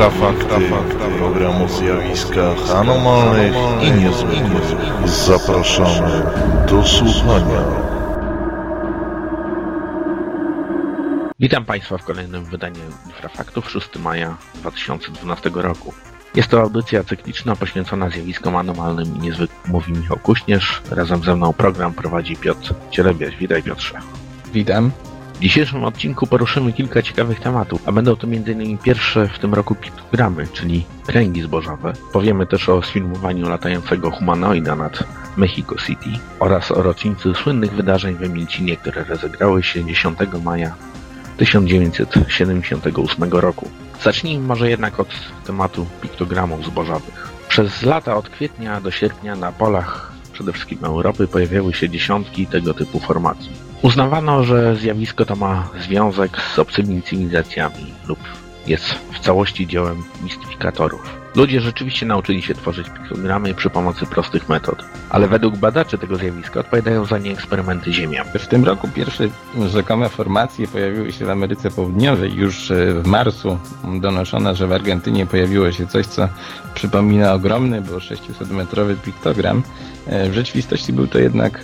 Infrafakty, program o zjawiskach anomalnych i niezwykłych. Zapraszamy do słuchania. Witam Państwa w kolejnym wydaniu Infrafaktów 6 maja 2012 roku. Jest to audycja cykliczna poświęcona zjawiskom anomalnym i niezwykłym. Mówi Michał Kuśnierz. Razem ze mną program prowadzi Piotr Cielebiaś. Witaj Piotrze. Witam. W dzisiejszym odcinku poruszymy kilka ciekawych tematów, a będą to m.in. pierwsze w tym roku piktogramy, czyli kręgi zbożowe. Powiemy też o sfilmowaniu latającego humanoida nad Mexico City oraz o rocznicy słynnych wydarzeń w Emilcinie, które rozegrały się 10 maja 1978 roku. Zacznijmy może jednak od tematu piktogramów zbożowych. Przez lata od kwietnia do sierpnia na polach przede wszystkim Europy pojawiały się dziesiątki tego typu formacji. Uznawano, że zjawisko to ma związek z obcymi cywilizacjami lub jest w całości dziełem mistyfikatorów. Ludzie rzeczywiście nauczyli się tworzyć piktogramy przy pomocy prostych metod, ale według badaczy tego zjawiska odpowiadają za nie eksperymenty Ziemia. W tym roku pierwsze rzekome formacje pojawiły się w Ameryce Południowej. Już e, w marcu donoszono, że w Argentynie pojawiło się coś, co przypomina ogromny, bo 600-metrowy piktogram. E, w rzeczywistości był to jednak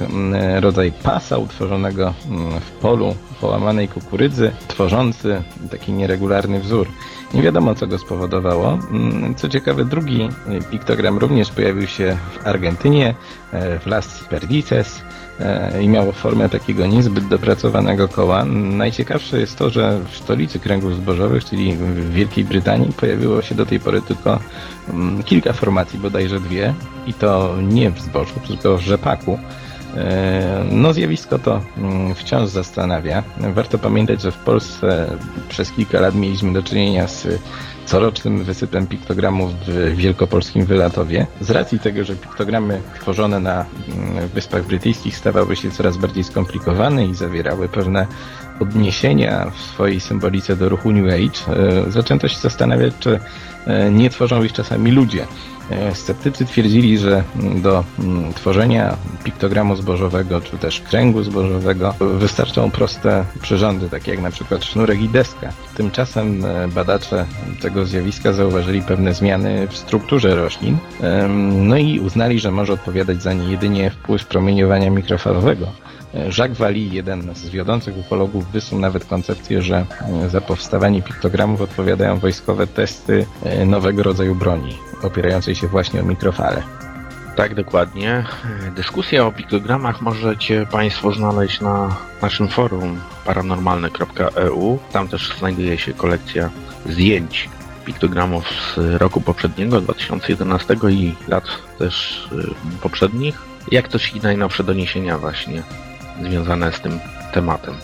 rodzaj pasa utworzonego w polu połamanej kukurydzy, tworzący taki nieregularny wzór. Nie wiadomo, co go spowodowało. Co ciekawe, drugi piktogram również pojawił się w Argentynie, e, w Las Perdices e, i miało formę takiego niezbyt dopracowanego koła. Najciekawsze jest to, że w stolicy kręgów zbożowych, czyli w Wielkiej Brytanii, pojawiło się do tej pory tylko kilka formacji, bodajże dwie, i to nie w zbożu, tylko w rzepaku. E, no zjawisko to mm, wciąż zastanawia. Warto pamiętać, że w Polsce przez kilka lat mieliśmy do czynienia z corocznym wysypem piktogramów w wielkopolskim Wylatowie. Z racji tego, że piktogramy tworzone na mm, Wyspach Brytyjskich stawały się coraz bardziej skomplikowane i zawierały pewne odniesienia w swojej symbolice do ruchu New Age, e, zaczęto się zastanawiać, czy e, nie tworzą ich czasami ludzie. E, sceptycy twierdzili, że do mm, tworzenia piktogramu zbożowego czy też kręgu zbożowego wystarczą proste przyrządy, takie jak na przykład sznurek i deska. Tymczasem e, badacze tego zjawiska zauważyli pewne zmiany w strukturze roślin, no i uznali, że może odpowiadać za nie jedynie wpływ promieniowania mikrofalowego. Jacques Vallée, jeden z wiodących ufologów, wysunął nawet koncepcję, że e, za powstawanie piktogramów odpowiadają wojskowe testy e, nowego rodzaju broni, opierającej się właśnie o mikrofale. Tak, dokładnie. Dyskusję o piktogramach możecie Państwo znaleźć na naszym forum paranormalne.eu. Tam też znajduje się kolekcja zdjęć piktogramów z roku poprzedniego, 2011 i lat też e, poprzednich, jak też i najnowsze doniesienia właśnie związane z tym tematem.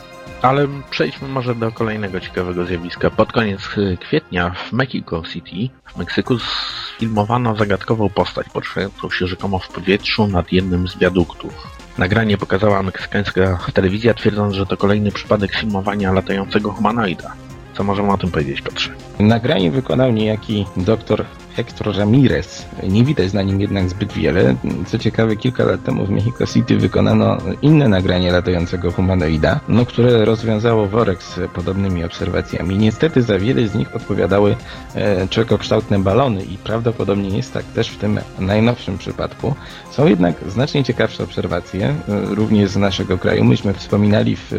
Ale przejdźmy może do kolejnego ciekawego zjawiska. Pod koniec kwietnia w Mexico City w Meksyku sfilmowano zagadkową postać poruszającą się rzekomo w powietrzu nad jednym z wiaduktów. Nagranie pokazała meksykańska telewizja, twierdząc, że to kolejny przypadek filmowania latającego humanoida. Co możemy o tym powiedzieć, Piotrze? Nagranie wykonał niejaki doktor Hector Ramirez. Nie widać na nim jednak zbyt wiele. Co ciekawe, kilka lat temu w Mexico City wykonano inne nagranie latającego humanoida, no, które rozwiązało worek z podobnymi obserwacjami. Niestety za wiele z nich odpowiadały e, człowiekokształtne balony i prawdopodobnie jest tak też w tym najnowszym przypadku. Są jednak znacznie ciekawsze obserwacje, e, również z naszego kraju. Myśmy wspominali w e,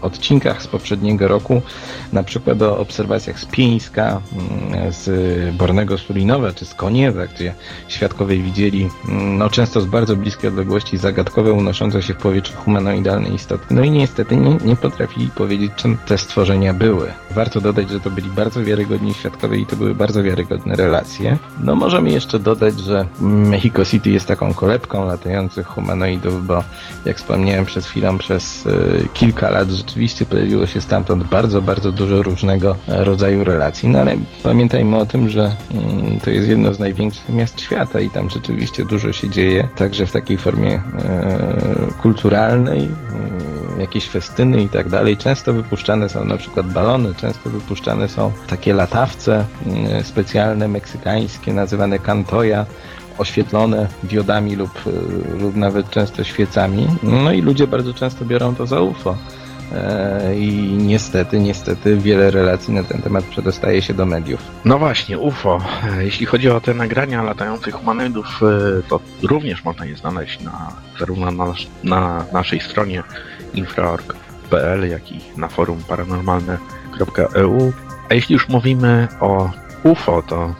odcinkach z poprzedniego roku, na przykład o obserwacjach z Pieńska, mm, z Bornego Suli Lubinowa czy z Koniewa, gdzie świadkowie widzieli mm, no, często z bardzo bliskiej odległości zagadkowe unoszące się w powietrzu humanoidalne istoty. No i niestety nie, nie potrafili powiedzieć, czym te stworzenia były. Warto dodać, że to byli bardzo wiarygodni świadkowie i to były bardzo wiarygodne relacje. No możemy jeszcze dodać, że Mexico City jest taką kolebką latających humanoidów, bo jak wspomniałem przed chwilą, przez y, kilka lat rzeczywiście pojawiło się stamtąd bardzo, bardzo dużo różnego rodzaju relacji. No ale pamiętajmy o tym, że y, to jest jedno z największych miast świata i tam rzeczywiście dużo się dzieje, także w takiej formie e, kulturalnej, e, jakieś festyny i tak dalej. Często wypuszczane są na przykład balony, często wypuszczane są takie latawce e, specjalne, meksykańskie, nazywane kantoja, oświetlone diodami lub, lub nawet często świecami. No i ludzie bardzo często biorą to za UFO. E, i niestety, niestety wiele relacji na ten temat przedostaje się do mediów. No właśnie, UFO. E, Jeśli chodzi o te nagrania latających humanoidów, e, to również można je znaleźć na, zarówno na, na naszej stronie infra.org.pl, jak i na forum paranormalne.eu. A jeśli już mówimy o UFO, to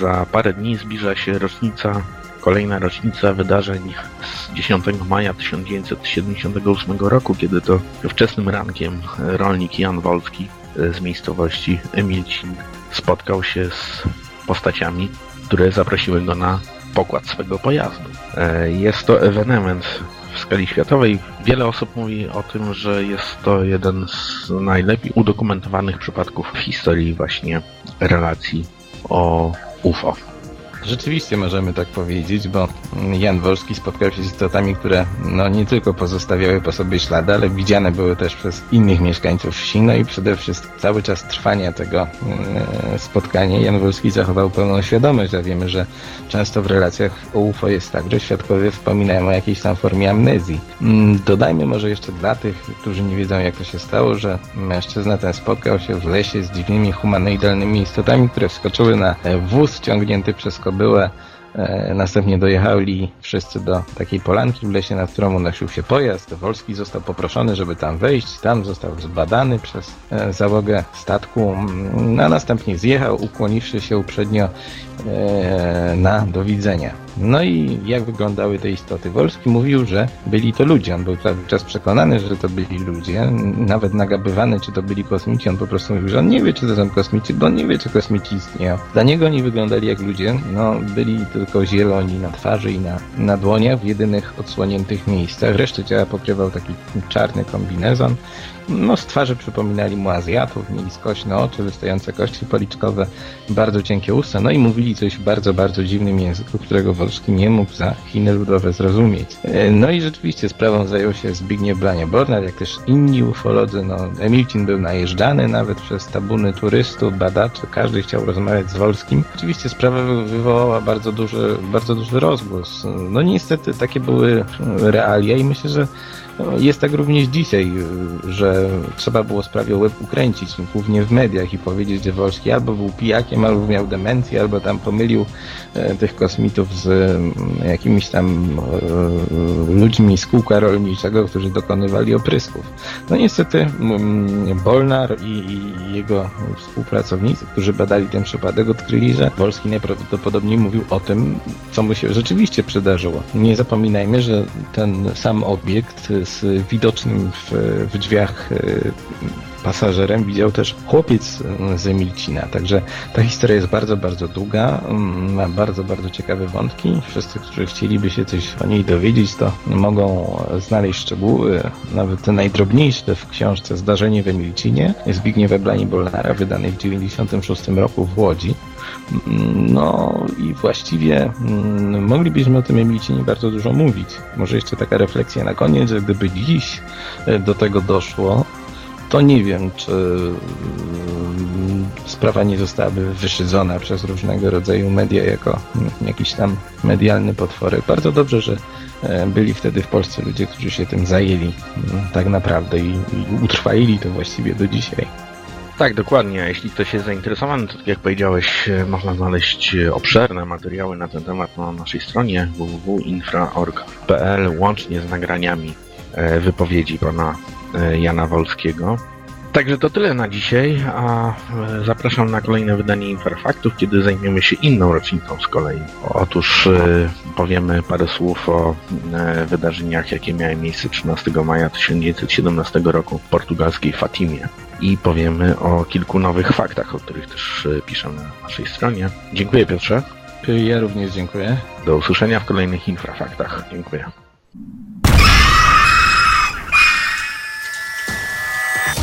za parę dni zbliża się rocznica, kolejna rocznica wydarzeń z 10 maja 1978 roku, kiedy to wczesnym rankiem rolnik Jan Wolski e, z miejscowości Emilcin spotkał się z postaciami, które zaprosiły go na pokład swego pojazdu. E, Jest to ewenement w skali światowej. Wiele osób mówi o tym, że jest to jeden z najlepiej udokumentowanych przypadków w historii właśnie relacji o UFO. Rzeczywiście możemy tak powiedzieć, bo Jan Wolski spotkał się z istotami, które no, nie tylko pozostawiały po sobie ślady, ale widziane były też przez innych mieszkańców wsi. No i przede wszystkim cały czas trwania tego e, spotkania Jan Wolski zachował pełną świadomość, a wiemy, że często w relacjach o UFO jest tak, że świadkowie wspominają o jakiejś tam formie amnezji. Mm, Dodajmy może jeszcze dla tych, którzy nie wiedzą jak to się stało, że mężczyzna ten spotkał się w lesie z dziwnymi humanoidalnymi istotami, które wskoczyły na wóz ciągnięty przez kobyłę. E, Następnie dojechali wszyscy do takiej polanki w lesie, nad którą unosił się pojazd. Wolski został poproszony, żeby tam wejść. Tam został zbadany przez e, załogę statku, mm, a następnie zjechał, ukłoniwszy się uprzednio e, na do widzenia. No i jak wyglądały te istoty? Wolski mówił, że byli to ludzie. On był cały czas przekonany, że to byli ludzie. Nawet nagabywany, czy to byli kosmici. On po prostu mówił, że on nie wie, czy to są kosmici, bo on nie wie, czy kosmici istnieją. Dla niego nie wyglądali jak ludzie. No, byli tylko zieloni na twarzy i na, na dłoniach, w jedynych odsłoniętych miejscach. Resztę ciała pokrywał taki czarny kombinezon. No, z twarzy przypominali mu Azjatów, mieli skośne oczy, wystające kości policzkowe, bardzo cienkie usta, no i mówili coś w bardzo, bardzo dziwnym języku, którego Wolski nie mógł za Chiny ludowe zrozumieć. E, No i rzeczywiście sprawą zajął się Zbigniew Blania-Bornar, jak też inni ufolodzy, no Emilcin był najeżdżany nawet przez tabuny turystów, badaczy, każdy chciał rozmawiać z Wolskim. Oczywiście sprawa wy- wywołała bardzo bardzo duży rozgłos. No niestety takie były realia i myślę, że Jest tak również dzisiaj, y, że trzeba było sprawę łeb ukręcić, głównie w mediach i powiedzieć, że Wolski albo był pijakiem, albo miał demencję, albo tam pomylił e, tych kosmitów z mm, jakimiś tam e, ludźmi z kółka rolniczego, którzy dokonywali oprysków. No niestety mm, Bolnar i jego współpracownicy, którzy badali ten przypadek, odkryli, że Wolski najprawdopodobniej mówił o tym, co mu się rzeczywiście przydarzyło. Nie zapominajmy, że ten sam obiekt z widocznym w, w drzwiach e, pasażerem widział też chłopiec e, z Emilcina. Także ta historia jest bardzo, bardzo długa, ma bardzo, bardzo ciekawe wątki. Wszyscy, którzy chcieliby się coś o niej dowiedzieć, to mogą znaleźć szczegóły, nawet te najdrobniejsze w książce Zdarzenie w Emilcinie Zbigniewa Blani-Bolnara, wydanej w 1996 roku w Łodzi. No i właściwie mm, moglibyśmy o tym Emilcinie bardzo dużo mówić. Może jeszcze taka refleksja na koniec, że gdyby dziś e, do tego doszło, to nie wiem, czy mm, sprawa nie zostałaby wyszydzona przez różnego rodzaju media jako mm, jakiś tam medialny potworek. Bardzo dobrze, że e, byli wtedy w Polsce ludzie, którzy się tym zajęli tak naprawdę i, i utrwalili to właściwie do dzisiaj. Tak, dokładnie. Jeśli ktoś jest zainteresowany, to tak jak powiedziałeś, e, można znaleźć e, obszerne materiały na ten temat na naszej stronie www.infra.org.pl łącznie z nagraniami e, wypowiedzi pana Jana Wolskiego. Także to tyle na dzisiaj, a e, zapraszam na kolejne wydanie Infrafaktów, kiedy zajmiemy się inną rocznicą z kolei. Otóż e, powiemy parę słów o e, wydarzeniach, jakie miały miejsce 13 maja 1917 roku w portugalskiej Fatimie i powiemy o kilku nowych faktach, o których też piszę na naszej stronie. Dziękuję Piotrze. Ja również dziękuję. Do usłyszenia w kolejnych infrafaktach. Dziękuję.